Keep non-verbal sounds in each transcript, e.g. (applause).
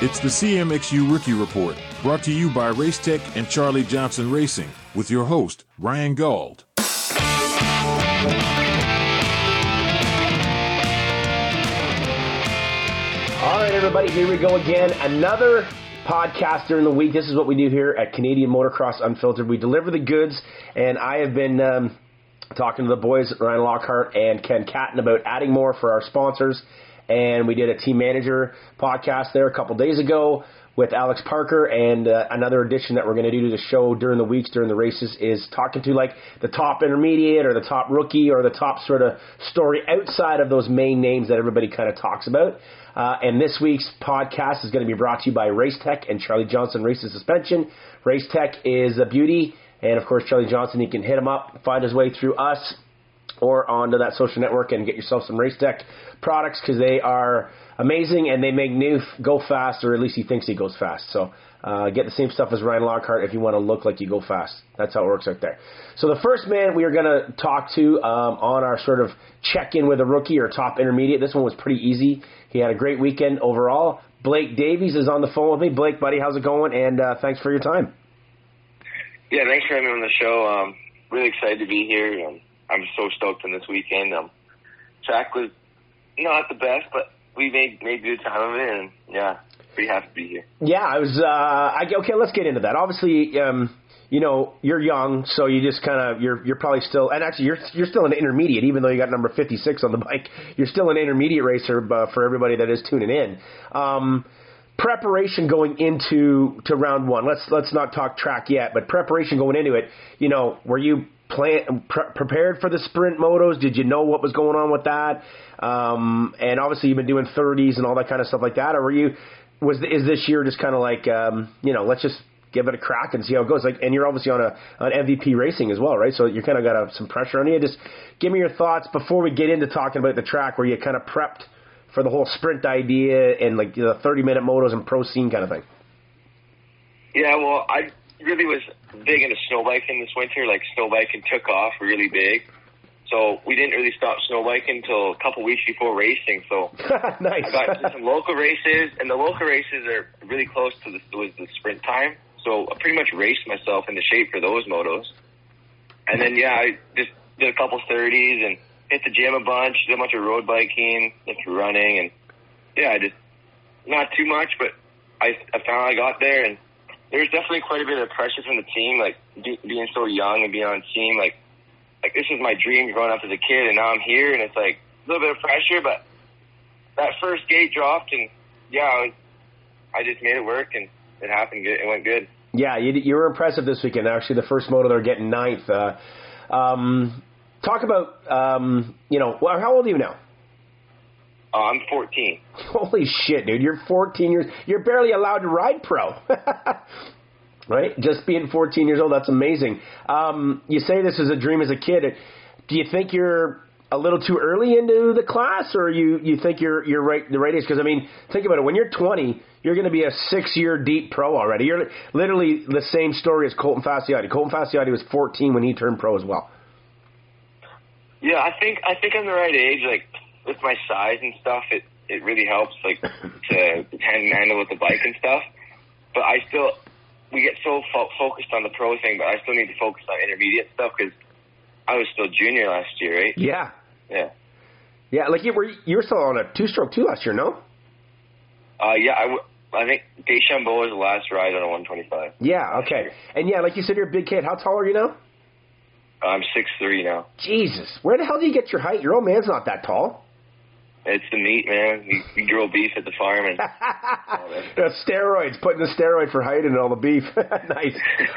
It's the CMXU Rookie Report, brought to you by Race Tech and Charlie Johnson Racing, with your host, Ryan Gauld. All right, everybody, here we go again. Another podcast during the week. This is what we do here at Canadian Motocross Unfiltered. We deliver the goods, and I have been um, talking to the boys, Ryan Lockhart and Ken Catton, about adding more for our sponsors. And we did a team manager podcast there a couple days ago with Alex Parker. And uh, another addition that we're going to do to the show during the weeks, during the races, is talking to like the top intermediate or the top rookie or the top sort of story outside of those main names that everybody kind of talks about. Uh, and this week's podcast is going to be brought to you by Race Tech and Charlie Johnson Racing Suspension. Race Tech is a beauty. And of course, Charlie Johnson, you can hit him up, find his way through us or onto that social network and get yourself some Race Tech products because they are amazing and they make Newf go fast, or at least he thinks he goes fast. So uh, get the same stuff as Ryan Lockhart if you want to look like you go fast. That's how it works out there. So the first man we are going to talk to um, on our sort of check-in with a rookie or top intermediate. This one was pretty easy. He had a great weekend overall. Blake Davies is on the phone with me. Blake, buddy, how's it going? And uh, thanks for your time. Yeah, thanks for having me on the show. Um, really excited to be here. Um, I'm so stoked on this weekend. Um, track was not the best, but we made made good time of it, and yeah, pretty happy to be here. Yeah, I was. Uh, I, okay, let's get into that. Obviously, um, you know, you're young, so you just kind of you're you're probably still, and actually you're you're still an intermediate, even though you got number 56 on the (laughs) bike. You're still an intermediate racer uh, for everybody that is tuning in. Um, preparation going into to round one. Let's let's not talk track yet, but preparation going into it. You know, were you plan pre- prepared for the sprint motos? Did you know what was going on with that? Um, and obviously, you've been doing 30s and all that kind of stuff like that. Or were you was is this year just kind of like um, you know, let's just give it a crack and see how it goes. Like, and you're obviously on a on MVP racing as well, right? So you kind of got a, some pressure on you. Just give me your thoughts before we get into talking about the track, where you kind of prepped for the whole sprint idea and like the 30 minute motos and pro scene kind of thing. Yeah, well, I really was big into snowbiking this winter. Like snowbiking took off really big. So we didn't really stop snowbiking until a couple weeks before racing. So (laughs) nice. I got to some local races, and the local races are really close to the was the sprint time. So I pretty much raced myself into shape for those motos. And then yeah, I just did a couple thirties and hit the gym a bunch, did a bunch of road biking, did running, and yeah, I just not too much, but I I found I got there and there's definitely quite a bit of pressure from the team, like be, being so young and being on team. Like, like this is my dream growing up as a kid, and now I'm here, and it's like a little bit of pressure. But that first gate dropped, and yeah, I, was, I just made it work, and it happened. Good. It went good. Yeah, you, you were impressive this weekend. Actually, the first moto they're getting ninth. Uh, um, talk about um, you know, well, how old are you now? Uh, I'm 14. (laughs) Holy shit, dude! You're 14 years. You're barely allowed to ride pro. (laughs) right? Just being 14 years old, that's amazing. Um, you say this is a dream as a kid. Do you think you're a little too early into the class, or you you think you're you're right the right age? Because I mean, think about it. When you're 20, you're going to be a six year deep pro already. You're literally the same story as Colton Facciotti. Colton Facciotti was 14 when he turned pro as well. Yeah, I think I think I'm the right age. Like with my size and stuff, it it really helps like to hand handle with the bike and stuff. But I still we get so fo- focused on the pro thing, but I still need to focus on intermediate stuff because I was still junior last year, right? Yeah. Yeah. Yeah, like you were you were still on a two stroke two last year, no? Uh, yeah, I, w- I think Deschambault was the last ride on a 125. Yeah, okay. And yeah, like you said, you're a big kid. How tall are you now? I'm six three now. Jesus, where the hell do you get your height? Your old man's not that tall. It's the meat, man. You, we grow beef at the farm, and (laughs) the steroids, putting the steroid for height and all the beef. (laughs) nice.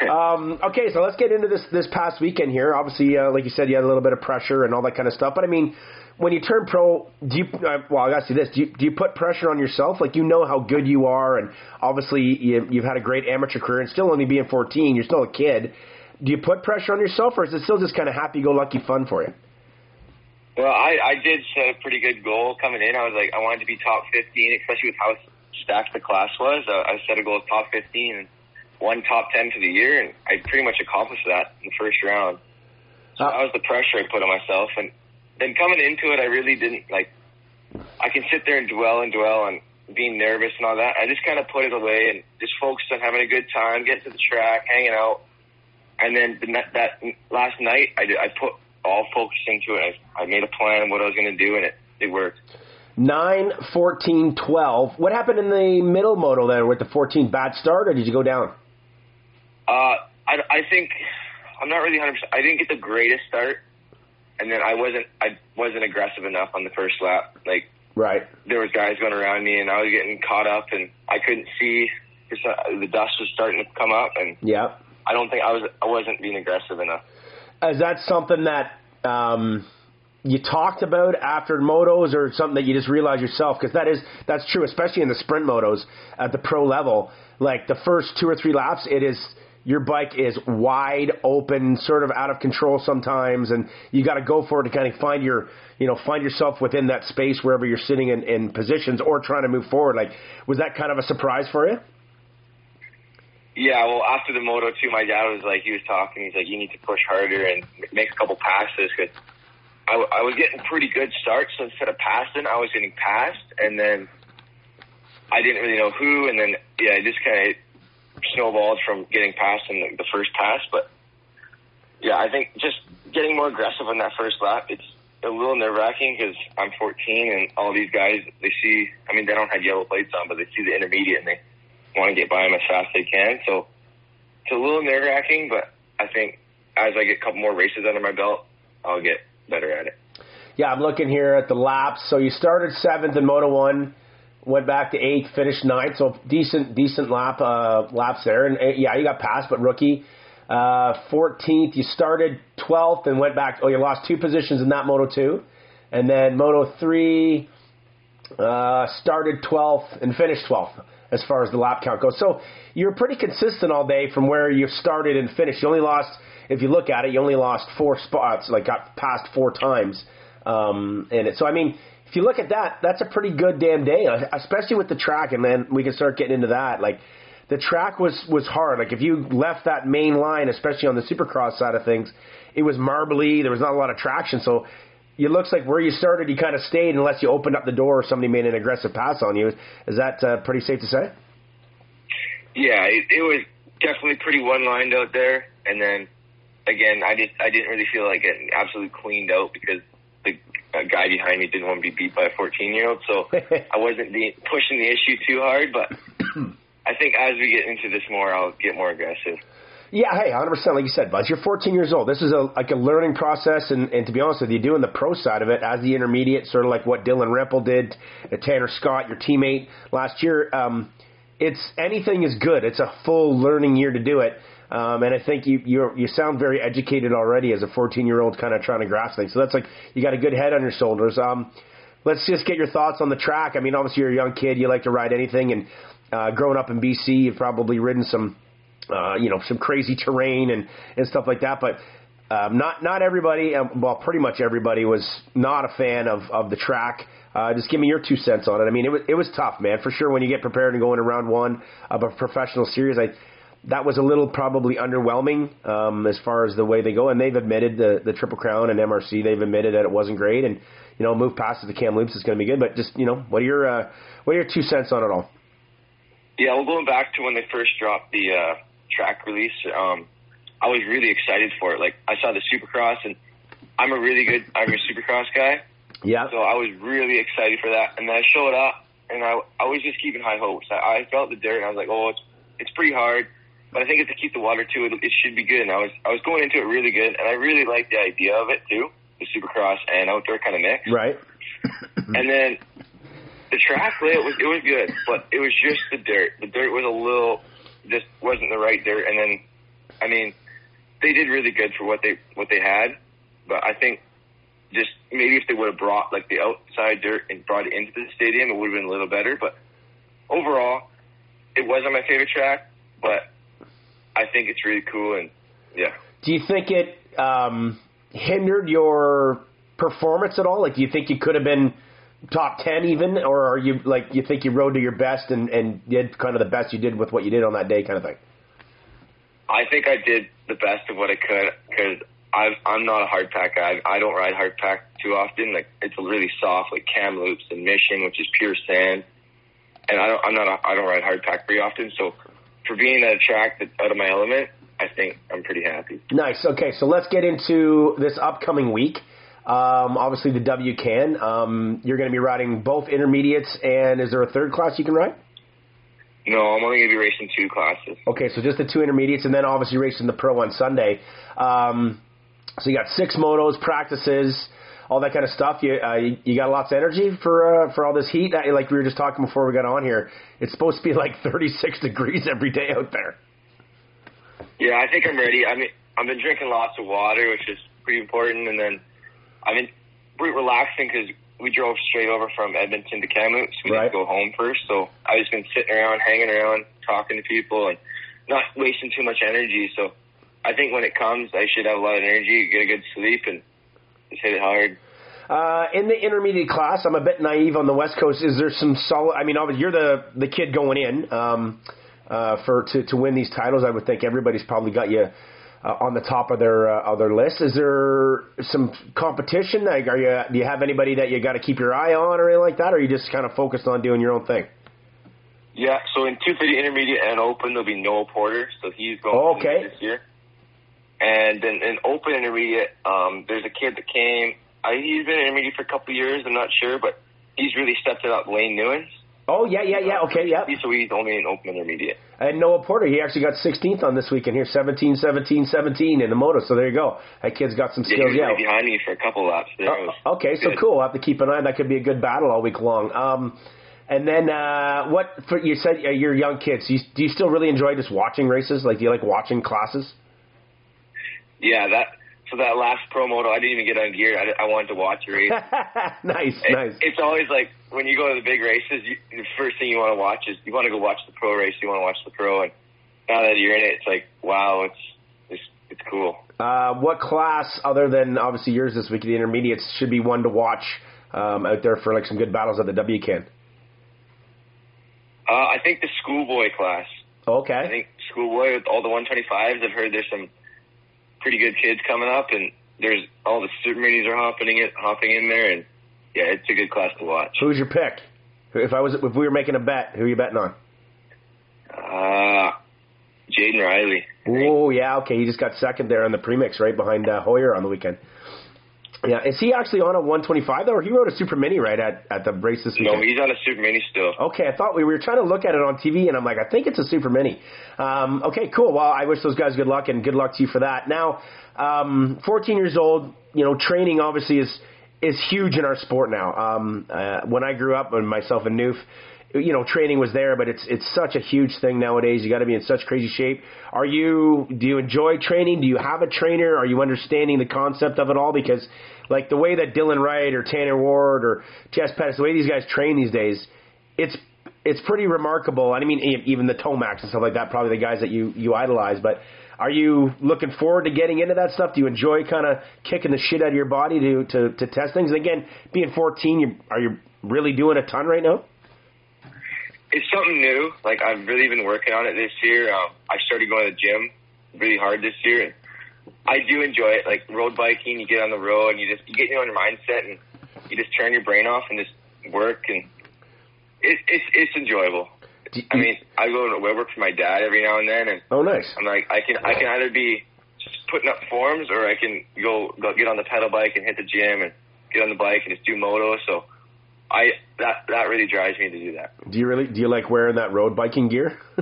Um, okay, so let's get into this this past weekend here. Obviously, uh, like you said, you had a little bit of pressure and all that kind of stuff. But I mean, when you turn pro, do you? Uh, well, I got to see this. Do you, do you put pressure on yourself? Like you know how good you are, and obviously you, you've had a great amateur career, and still only being 14, you're still a kid. Do you put pressure on yourself, or is it still just kind of happy-go-lucky fun for you? Well, I, I did set a pretty good goal coming in. I was like, I wanted to be top 15, especially with how stacked the class was. Uh, I set a goal of top 15 and one top 10 for the year, and I pretty much accomplished that in the first round. So that was the pressure I put on myself. And then coming into it, I really didn't like. I can sit there and dwell and dwell on being nervous and all that. I just kind of put it away and just focused on having a good time, getting to the track, hanging out. And then the, that last night, I did, I put all focus into it. I, I made a plan of what I was going to do, and it it worked. 9, 14, 12. What happened in the middle moto there with the 14 bad start, or did you go down? Uh, I, I think I'm not really 100. percent I didn't get the greatest start, and then I wasn't I wasn't aggressive enough on the first lap. Like right, there was guys going around me, and I was getting caught up, and I couldn't see because the dust was starting to come up, and yeah, I don't think I was I wasn't being aggressive enough. Is that something that um, you talked about after motos, or something that you just realized yourself? Because that is that's true, especially in the sprint motos at the pro level. Like the first two or three laps, it is your bike is wide open, sort of out of control sometimes, and you got to go for it to kind of find your, you know, find yourself within that space wherever you're sitting in, in positions or trying to move forward. Like, was that kind of a surprise for you? Yeah, well, after the moto too, my dad was like, he was talking. He's like, you need to push harder and make a couple passes because I, I was getting pretty good starts. So instead of passing, I was getting passed, and then I didn't really know who, and then yeah, it just kind of snowballed from getting past in the, the first pass. But yeah, I think just getting more aggressive on that first lap, it's a little nerve wracking because I'm 14 and all these guys, they see, I mean, they don't have yellow plates on, but they see the intermediate and they want to get by them as fast as they can. So it's a little nerve wracking, but I think as I get a couple more races under my belt, I'll get better at it. Yeah, I'm looking here at the laps. So you started seventh in Moto One went back to eighth, finished ninth, so decent decent lap uh, laps there. And uh, yeah, you got passed, but rookie. Uh, 14th, you started 12th and went back. Oh, you lost two positions in that Moto 2. And then Moto 3 uh, started 12th and finished 12th as far as the lap count goes. So you're pretty consistent all day from where you started and finished. You only lost, if you look at it, you only lost four spots, like got passed four times um, in it. So, I mean, if you look at that, that's a pretty good damn day, uh, especially with the track. And then we can start getting into that. Like the track was was hard. Like if you left that main line, especially on the Supercross side of things, it was marbly. There was not a lot of traction. So it looks like where you started, you kind of stayed unless you opened up the door or somebody made an aggressive pass on you. Is that uh, pretty safe to say? Yeah, it, it was definitely pretty one lined out there. And then again, I just I didn't really feel like getting absolutely cleaned out because the guy behind me didn't want to be beat by a 14 year old, so (laughs) I wasn't the, pushing the issue too hard. But (clears throat) I think as we get into this more, I'll get more aggressive. Yeah, hey, 100%. Like you said, Buzz, you're 14 years old. This is a like a learning process, and, and to be honest with you, doing the pro side of it as the intermediate, sort of like what Dylan Rempel did, uh, Tanner Scott, your teammate last year. Um, it's anything is good. It's a full learning year to do it. Um, and I think you you you sound very educated already as a 14 year old, kind of trying to grasp things. So that's like you got a good head on your shoulders. Um, let's just get your thoughts on the track. I mean, obviously you're a young kid, you like to ride anything, and uh, growing up in BC, you've probably ridden some, uh, you know, some crazy terrain and and stuff like that. But um, not not everybody, um, well, pretty much everybody was not a fan of of the track. Uh, just give me your two cents on it. I mean, it was it was tough, man, for sure. When you get prepared and go into round one of a professional series, I that was a little probably underwhelming um, as far as the way they go. And they've admitted the the Triple Crown and MRC. They've admitted that it wasn't great, and you know, move past the Kamloops is going to be good. But just you know, what are your uh, what are your two cents on it all? Yeah, well, going back to when they first dropped the uh, track release, um, I was really excited for it. Like I saw the Supercross, and I'm a really good I'm a Supercross guy. Yeah. So I was really excited for that, and then I showed up, and I I was just keeping high hopes. I, I felt the dirt, and I was like, oh, it's it's pretty hard but I think if they keep the water too, it, it should be good. And I was I was going into it really good, and I really liked the idea of it too, the supercross and outdoor kind of mix. Right. (coughs) and then the track layout was it was good, but it was just the dirt. The dirt was a little just wasn't the right dirt. And then, I mean, they did really good for what they what they had, but I think just maybe if they would have brought like the outside dirt and brought it into the stadium, it would have been a little better. But overall, it wasn't my favorite track, but I think it's really cool, and yeah. Do you think it um, hindered your performance at all? Like, do you think you could have been top ten even, or are you like you think you rode to your best and and did kind of the best you did with what you did on that day, kind of thing? I think I did the best of what I could because I'm I'm not a hard pack guy. I don't ride hard pack too often. Like it's really soft, like Kamloops and Mission, which is pure sand and I don't, I'm not, a, I don't ride hard pack very often. So for being at a track that's out of my element, I think I'm pretty happy. Nice. Okay, so let's get into this upcoming week. Um, obviously, the WCAN. Um, you're going to be riding both intermediates, and is there a third class you can ride? No, I'm only going to be racing two classes. Okay, so just the two intermediates, and then obviously racing the pro on Sunday. Um, so you got six motos, practices, all that kind of stuff. You uh, you, you got lots of energy for uh, for all this heat. Uh, Like we were just talking before we got on here, it's supposed to be like (laughs) 36 degrees every day out there. Yeah, I think I'm ready. I mean, I've been drinking lots of water, which is pretty important, and then I've been pretty relaxing because we drove straight over from Edmonton to Kamloops. We Right. didn't go home first, so I just been sitting around, hanging around, talking to people, and not wasting too much energy. So I think when it comes, I should have a lot of energy, get a good sleep, and just hit it hard. Uh, in the intermediate class, I'm a bit naive on the West Coast. Is there some solid? I mean, obviously you're the the kid going in um, uh, for to to win these titles. I would think everybody's probably got you uh, on the top of their uh, of their list. Is there some competition? Like, are you do you have anybody that you got to keep your eye on or anything like that? Or are you just kind of focused on doing your own thing? Yeah, so in 250 intermediate and open, there'll be Noah Porter, so he's going Oh, okay. this year. And then in open intermediate, um, there's a kid that came. I, he's been intermediate for a couple of years. I'm not sure, but he's really stepped it up. Lane Newens. Oh yeah, yeah, yeah. Okay, yeah. So he's only in open intermediate. And Noah Porter, he actually got 16th on this weekend here, 17, 17, 17 in the moto. So there you go. That kid's got some Yeah, skills. Yeah. right behind me for a couple laps. There. Oh, okay, so cool. I'll have to keep an eye. On That could be a good battle all week long. Um, and then uh, what? For you said uh, you're young kids. You, do you still really enjoy just watching races? Like, do you like watching classes? Yeah, that. So that last pro moto, I didn't even get on gear. I, I wanted to watch a race. (laughs) nice, It- nice. It's always like when you go to the big races, you, the first thing you want to watch is you want to go watch the pro race. You want to watch the pro, and now that you're in it, it's like wow, it's it's it's cool. Uh, what class, other than obviously yours this week, the intermediates, should be one to watch um, out there for like some good battles at the WCAN? Uh, I think the schoolboy class. Okay. I think schoolboy with all the 125s. I've heard there's some pretty good kids coming up, and there's all the super minis are hopping it, hopping in there, and yeah, it's a good class to watch. Who's your pick? If I was, if we were making a bet, who are you betting on? Uh, Jaden Riley. Oh yeah, okay. He just got second there on the premix, right behind uh, Hoyer on the weekend. Yeah, is he actually on a 125 though, or he rode a super mini right at at the race this weekend? No, he's on a super mini still. Okay, I thought we were trying to look at it on TV, and I'm like, I think it's a super mini. Um, okay, cool. Well, I wish those guys good luck, and good luck to you for that. Now, um, 14 years old, you know, training obviously is is huge in our sport now. Um, uh, when I grew up, and myself and Noof, you know, training was there, but it's it's such a huge thing nowadays. You got to be in such crazy shape. Are you? Do you enjoy training? Do you have a trainer? Are you understanding the concept of it all? Because like the way that Dylan Wright or Tanner Ward or Jess Pettis, the way these guys train these days, it's it's pretty remarkable. I mean, even the Tomacs and stuff like that, probably the guys that you you idolize. But are you looking forward to getting into that stuff? Do you enjoy kind of kicking the shit out of your body to to, to test things? And again, being 14, you, are you really doing a ton right now? It's something new. Like I've really been working on it this year. Um, I started going to the gym really hard this year, and I do enjoy it. Like road biking, you get on the road and you just you get in your mindset and you just turn your brain off and just work, and it, it's it's enjoyable. You- I mean, I go to work for my dad every now and then, and oh, nice. I'm like, I can I can either be just putting up forms, or I can go, go get on the pedal bike and hit the gym and get on the bike and just do moto. So, I that that really drives me to do that. Do you really do you like wearing that road biking gear? (laughs)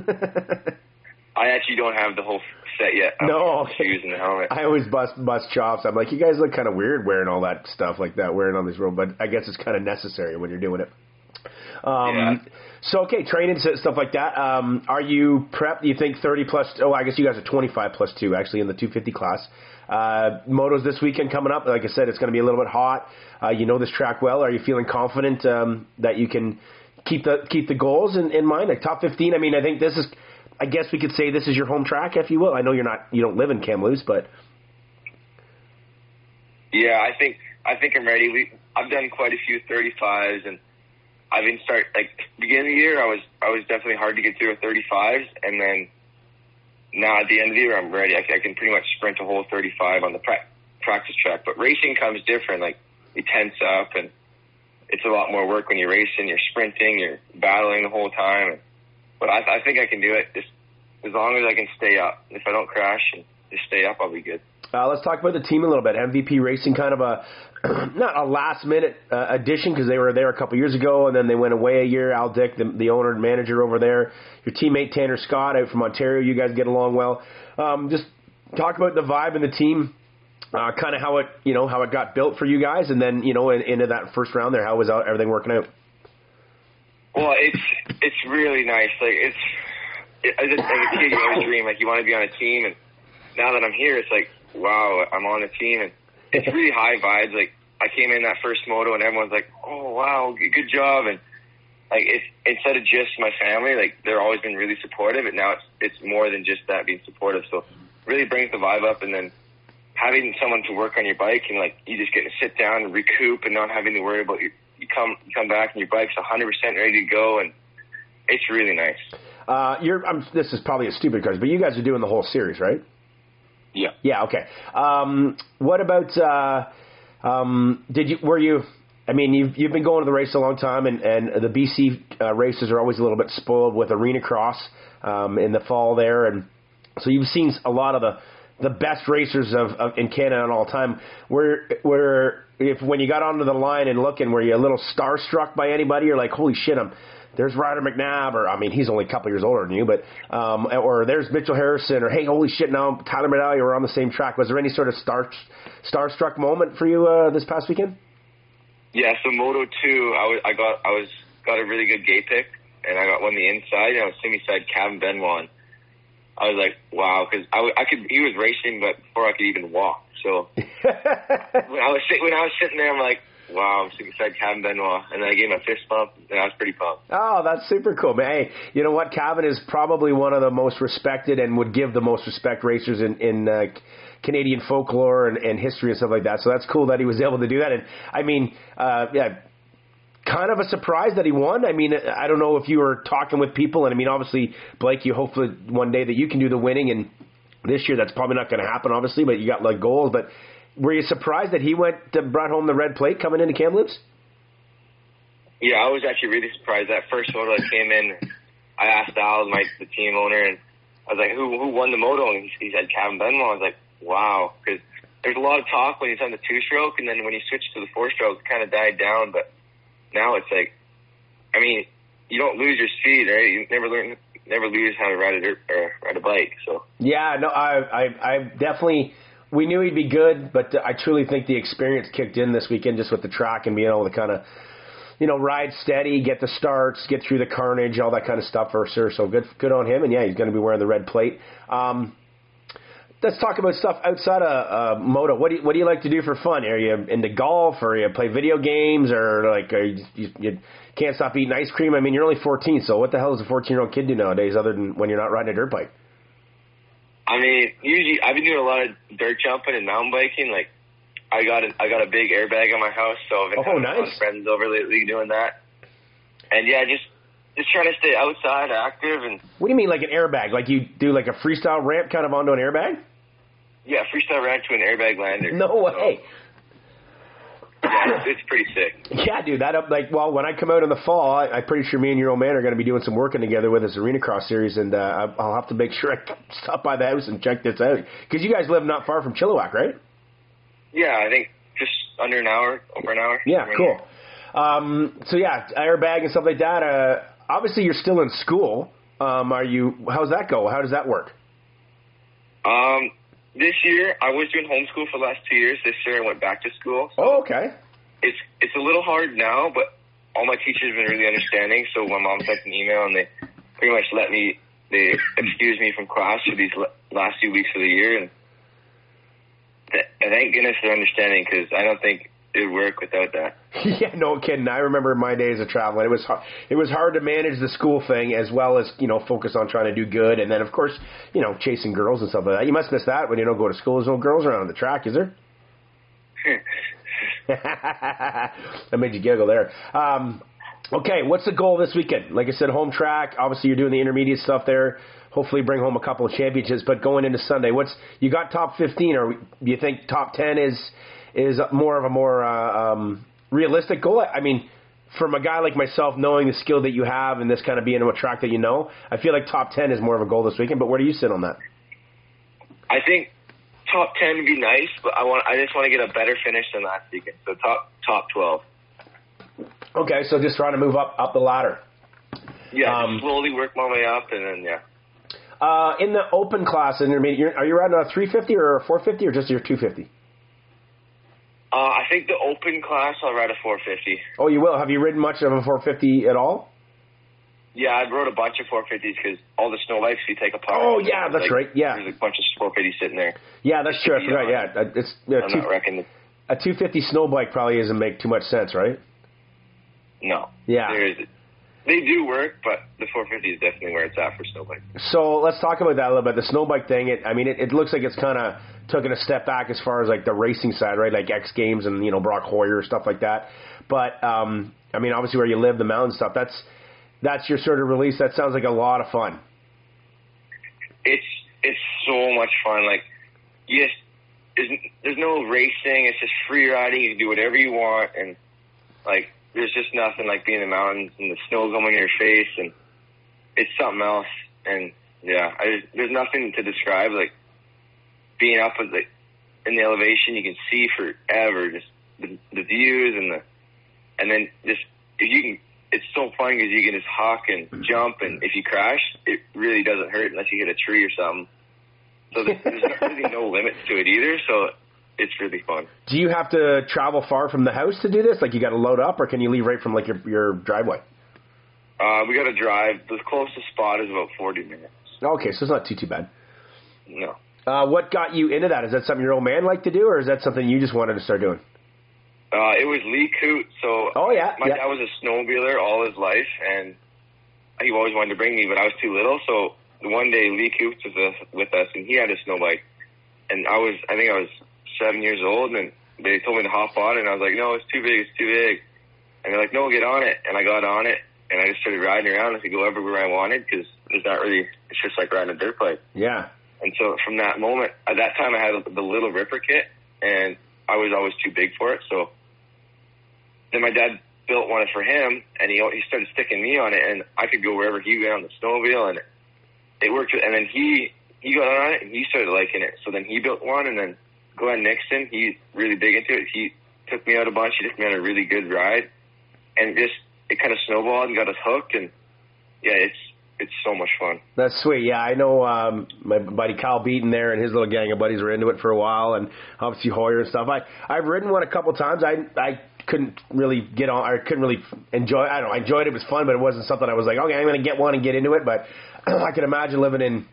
I actually don't have the whole set yet. of No, okay. shoes and the helmet. I always bust bust chops. I'm like, you guys look kind of weird wearing all that stuff like that, wearing on this road. But I guess it's kind of necessary when you're doing it. Um, Yeah. So okay, training stuff like that. Um, are you prepped? Do you think 30 plus? Oh, I guess you guys are 25 plus two actually in the 250 class. Uh, motos this weekend coming up. Like I said, it's going to be a little bit hot. Uh, you know this track well. Are you feeling confident um, that you can keep the keep the goals in, in mind? Like top 15. I mean, I think this is. I guess we could say this is your home track, if you will. I know you're not. You don't live in Kamloops, but Yeah, I think I think I'm ready. We I've done quite a few 35s, and I've been start like beginning of the year. I was I was definitely hard to get through a 35s, and then now at the end of the year, I'm ready. I, I can pretty much sprint a whole 35 on the pra- practice track. But racing comes different. Like you tense up, and it's a lot more work when you're racing, you're sprinting, you're battling the whole time. But I, I think I can do it. Just as long as I can stay up. If I don't crash and just stay up, I'll be good. Uh, let's talk about the team a little bit. MVP Racing, kind of a (clears throat) not a last minute uh, addition because they were there a couple years ago and then they went away a year. Al Dick, the, the owner and manager over there, your teammate Tanner Scott out from Ontario. You guys get along well. Um, just talk about the vibe and the team. Uh, kind of how it, you know, how it got built for you guys, and then, you know, in, into that first round there, how was everything working out? Well, it's it's really nice. Like it's it, as, a, as a kid, you always dream like you want to be on a team, and now that I'm here, it's like wow, I'm on a team, and it's really high vibes. Like I came in that first moto, and everyone's like, "Oh wow, good job!" And like it's instead of just my family, like they're always been really supportive, and now it's it's more than just that being supportive. So really brings the vibe up, and then having someone to work on your bike, and like you just get to sit down and recoup, and not having to worry about you. You come you come back, and your bike's 100 percent ready to go, and it's really nice. Uh, you're. I'm, this is probably a stupid question, but you guys are doing the whole series, right? Yeah. Yeah. Okay. Um, what about? Uh, um, did you? Were you? I mean, you've you've been going to the race a long time, and and the BC uh, races are always a little bit spoiled with arena cross um, in the fall there, and so you've seen a lot of the the best racers of, of in Canada in all time. Where where if when you got onto the line and looking, were you a little starstruck by anybody? You're like, holy shit, I'm there's Ryder McNabb, or I mean, he's only a couple years older than you, but um, or there's Mitchell Harrison, or hey, holy shit, now Tyler Medaglia were on the same track. Was there any sort of star starstruck moment for you uh, this past weekend? Yeah, so Moto two, I was I got I was got a really good gate pick, and I got one the inside, and I was sitting beside Kaven Benoit. I was like, wow, because I, I could he was racing, but before I could even walk. So (laughs) when I was when I was sitting there, I'm like, Wow, I'm sitting beside Kaven Benoit, and then I gave him a fist bump, and I was pretty pumped. Oh, that's super cool, man. Hey, you know what? Kaven is probably one of the most respected and would give the most respect racers in in uh, Canadian folklore and, and history and stuff like that. So that's cool that he was (laughs) able to do that. And I mean, uh, yeah, kind of a surprise that he won. I mean, I don't know if you were talking with people, and I mean, obviously, Blake, you hopefully one day that you can do the winning, and this year that's probably not going to happen, obviously, but you got like goals, but were you surprised that he went to, brought home the red plate coming into Kamloops? Yeah, I was actually really surprised. That first moto that came in, I asked Al, my the team owner, and I was like, "Who who won the moto?" And he, he said Kaven Benoit. I was like, "Wow," because there's a lot of talk when he's on the two stroke, and then when he switched to the four stroke, it kind of died down. But now it's like, I mean, you don't lose your speed, right? You never learn, never lose how to ride a dirt, or ride a bike. So yeah, no, I I, I definitely we knew he'd be good, but I truly think the experience kicked in this weekend just with the track and being able to kind of, you know, ride steady, get the starts, get through the carnage, all that kind of stuff for sure. So good, good on him. And yeah, he's going to be wearing the red plate. Um, let's talk about stuff outside of uh, moto. What do you, what do you like to do for fun? Are you into golf, or you play video games, or like are you, you, you can't stop eating ice cream? I mean, you're only 14, so what the hell does a 14 year old kid do nowadays, other than when you're not riding a dirt bike? I mean, usually I've been doing a lot of dirt jumping and mountain biking. Like, I got a I got a big airbag on my house, so I've been oh, having nice. a lot of friends over lately doing that. And yeah, just just trying to stay outside, active, and. What do you mean, like an airbag? Like you do like a freestyle ramp kind of onto an airbag? Yeah, freestyle ramp to an airbag lander. No way. Yeah, (coughs) it's, pretty sick. Yeah, dude. That up like well, when I come out in the fall, I, I'm pretty sure me and your old man are going to be doing some working together with this arena cross series, and uh, I'll have to make (laughs) sure I stop by the house and check this out because you guys live not far from Chilliwack, right? Yeah, I think just under an hour, over an hour. Yeah, cool. Um, so yeah, airbag and stuff like that. Uh, obviously, you're still in school. Um, are you? How's that go? How does that work? Um, this year I was doing homeschool for the last two years. This year I went back to school. So oh, okay. It's it's a little hard now, but all my teachers have been really understanding. So my mom sent an email and they pretty much let me they excused me from class for these last few weeks of the year, and, th- and thank goodness they're understanding because I don't think it'd work without that. (laughs) yeah, no kidding. I remember my days of traveling. It was hard. It was hard to manage the school thing as well as you know focus on trying to do good, and then of course you know chasing girls and stuff like that. You must miss that when you don't go to school. There's no girls around on the track, is there? (laughs) (laughs) that made you giggle there. Um, okay, what's the goal this weekend? Like I said, home track. Obviously, you're doing the intermediate stuff there. Hopefully, bring home a couple of championships. But going into Sunday, what's you got top 15, or do you think top 10 is is more of a more uh, um, realistic goal? I mean, from a guy like myself, knowing the skill that you have and this kind of being on a track that you know, I feel like top ten is more of a goal this weekend. But where do you sit on that? I think top ten would be nice, but I want I just want to get a better finish than last weekend. So top top twelve. Okay, so just trying to move up up the ladder. Yeah, Um, slowly work my way up, and then yeah. Uh, in the open class, intermediate, you're- are you riding a 350 or a 450 or just your 250? Uh, I think the open class I'll ride a 450. Oh, you will. Have you ridden much of a 450 at all? Yeah, I rode a bunch of 450s because all the snow bikes you take apart. Oh, yeah, that's like, right, yeah. there's a bunch of 450s sitting there. Yeah, that's true. Yeah. forgot. Yeah, it's uh, I'm two, not wrecking. a 250 snow bike probably doesn't make too much sense, right? No. Yeah. There is. They do work, but the 450 is definitely where it's at for snow bikes. So let's talk about that a little bit. The snow bike thing. It, I mean, it, it looks like it's kind of taken a step back as far as like the racing side, right? Like X Games and you know Brock Hoyer stuff like that. But um, I mean, obviously where you live, the mountain stuff. That's that's your sort of release. That sounds like a lot of fun. It's it's so much fun. Like, yes, there's there's no racing. It's just free riding. You can do whatever you want, and like there's just nothing like being in the mountains and the snow going in your face, and it's something else. And yeah, I, there's nothing to describe. Like being up at the in the elevation, you can see forever, just the, the views and the, and then just if you can. It's so fun because you can just hawk and jump, and if you crash, it really doesn't hurt unless you hit a tree or something. So there's, there's really no (laughs) limits to it either. So it's really fun. Do you have to travel far from the house to do this? Like you got to load up, or can you leave right from like your your driveway? Uh, we got to drive. The closest spot is about 40 minutes. Okay, so it's not too too bad. No. Uh, what got you into that? Is that something your old man liked to do, or is that something you just wanted to start doing? Uh, it was Lee Coot. So Oh yeah, my yeah. dad was a snowmobiler all his life, and he always wanted to bring me, but I was too little. So one day Lee Coot was with, with us, and he had a snow bike, and I was, I think I was seven years old, and they told me to hop on, and I was like, no, it's too big, it's too big, and they're like, no, get on it, and I got on it, and I just started riding around. I could go everywhere I wanted because there's not really, it's just like riding a dirt bike. yeah. And so from that moment, at that time, I had the little Ripper kit, and I was always too big for it. So then my dad built one for him, and he he started sticking me on it, and I could go wherever he went on the snowmobile, and it worked. And then he he got on it, and he started liking it. So then he built one, and then Glenn Nixon, he's really big into it. He took me out a bunch. He took me on a really good ride, and just it kind of snowballed and got us hooked. And yeah, it's it's so much fun. That's sweet. Yeah, I know um, my buddy Kyle Beaton there and his little gang of buddies were into it for a while, and obviously Hoyer and stuff. I I've ridden one a couple times. I I couldn't really get on. I couldn't really enjoy. I don't. know. I enjoyed it. It was fun, but it wasn't something I was like, okay, I'm going to get one and get into it. But (clears throat) I can imagine living in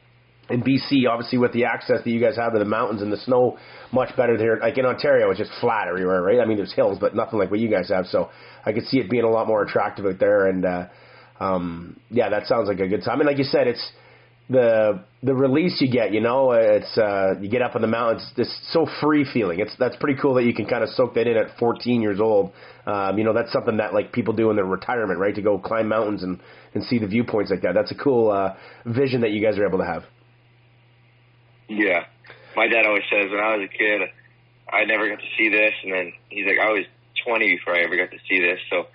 in BC, obviously with the access that you guys have to the mountains and the snow, much better there. Like in Ontario, it's just flat everywhere, right? I mean, there's hills, but nothing like what you guys have. So I could see it being a lot more attractive out there. And uh, um, yeah, that sounds like a good time. And like you said, it's the the release you get. You know, it's uh, you get up in the mountains. It's so free feeling. It's that's pretty cool that you can kind of soak that in at 14 years old. Um, you know, that's something that like people do in their retirement, right? To go climb mountains and and see the viewpoints like that. That's a cool uh, vision that you guys are able to have. Yeah. My dad always says when I was a kid, I never got to see this, and then he's like, I was 20 before I ever got to see this. So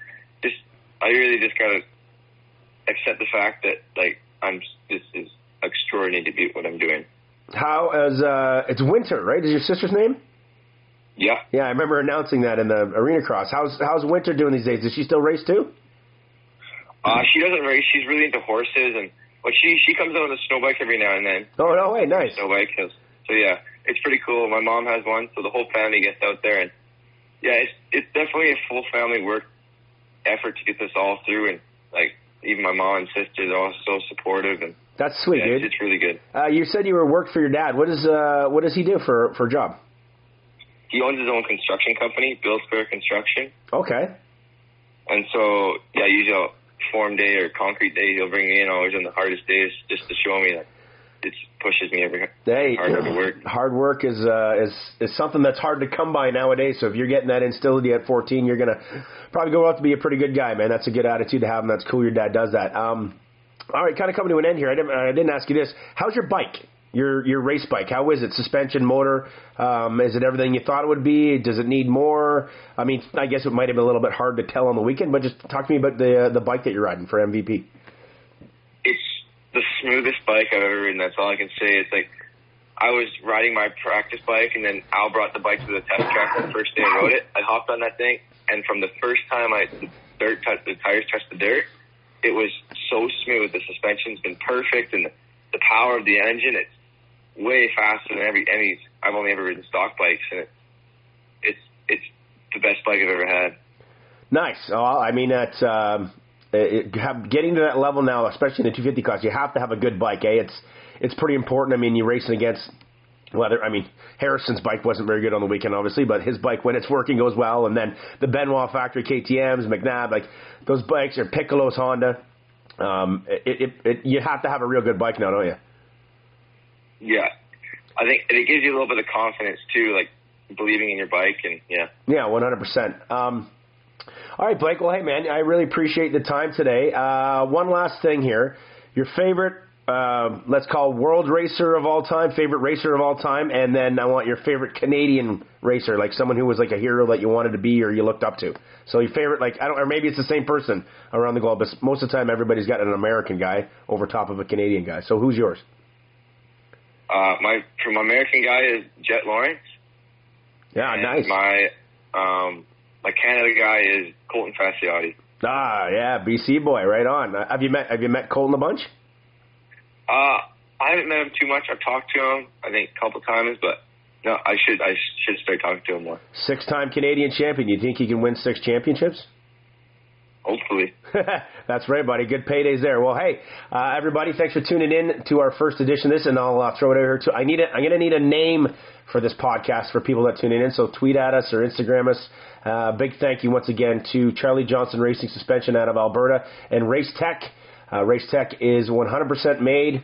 just, I really just gotta accept the fact that like I'm, this is extraordinary to be what I'm doing. How as uh, it's winter, right? Is your sister's name? Yeah. Yeah, I remember announcing that in the arena cross. How's how's Winter doing these days? Does she still race too? Uh, she doesn't race. She's really into horses, and but she she comes out on a snow bike every now and then. Oh no way, nice. Snow bike, so yeah, it's pretty cool. My mom has one, so the whole family gets out there, and yeah, it's it's definitely a full family work effort to get this all through, and like even my mom and sister, they're all so supportive, and That's sweet, yeah, dude. it's really good. Uh, you said you were worked for your dad. What is uh what does he do for for a job? He owns his own construction company, Bill Square Construction, Okay. and so yeah, usually form day or concrete day, he'll bring me in always on the hardest days just to show me that it pushes me every Hey, harder to work. hard work is uh, is is something that's hard to come by nowadays. So if you're getting that instilled at 14, you're gonna probably go out to be a pretty good guy, man. That's a good attitude to have, and that's cool. Your dad does that. Um, all right, kind of coming to an end here. I didn't, I didn't ask you this. How's your bike? your your race bike? How is it? Suspension, motor? Um, is it everything you thought it would be? Does it need more? I mean, I guess it might have been a little bit hard to tell on the weekend, but just talk to me about the uh, the bike that you're riding for MVP. The smoothest bike I've ever ridden. That's all I can say. It's like I was riding my practice bike, and then Al brought the bike to the test track the first day I rode it. I hopped on that thing, and from the first time I dirt touched the tires touched the dirt, it was so smooth. The suspension's been perfect, and the, the power of the engine, it's way faster than every any. I've only ever ridden stock bikes, and it, it's it's the best bike I've ever had. Nice. Oh, I mean, that's um, it, have, getting to that level now, especially in the 250 class. You have to have a good bike. Eh? It's it's pretty important. I mean, you're racing against whether I mean Harrison's bike wasn't very good on the weekend, obviously, but his bike when it's working goes well. And then the Benoit factory KTM's, McNabb, like those bikes are Piccolo's Honda. Um, it, it, it, you have to have a real good bike now, don't you? Yeah, I think it gives you a little bit of confidence too, like believing in your bike and yeah. Yeah, one hundred percent. Um, all right, Blake. Well, hey man, I really appreciate the time today. Uh, one last thing here, your favorite. Uh, let's call world racer of all time, favorite racer of all time, and then I want your favorite Canadian racer, like someone who was like a hero that you wanted to be or you looked up to. So your favorite, like I don't, or maybe it's the same person around the globe, but most of the time everybody's got an American guy over top of a Canadian guy. So who's yours? Uh, my from American guy is Jet Lawrence. Yeah, nice. My um, my Canada guy is Colton Facciotti. Ah, yeah, BC boy, right on. Uh, have you met Have you met Colton a bunch? Uh, I haven't met him too much. I've talked to him, I think, a couple times, but no, I should I should start talking to him more. Six time Canadian champion. You think he can win six championships? Hopefully. (laughs) That's right, buddy. Good paydays there. Well, hey, uh, everybody, thanks for tuning in to our first edition of this, and I'll uh, throw it over to. I need a, I'm going to need a name for this podcast for people that tune in. So tweet at us or Instagram us. Uh, big thank you once again to Charlie Johnson Racing Suspension out of Alberta and Race Tech. Uh, Race Tech is 100% made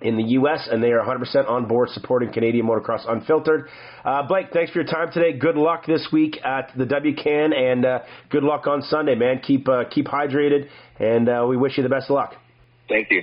in the U.S., and they are 100% on board supporting Canadian Motocross Unfiltered. Uh, Blake, thanks for your time today. Good luck this week at the WCAN, and uh, good luck on Sunday, man. Keep uh, keep hydrated, and uh, we wish you the best of luck. Thank you.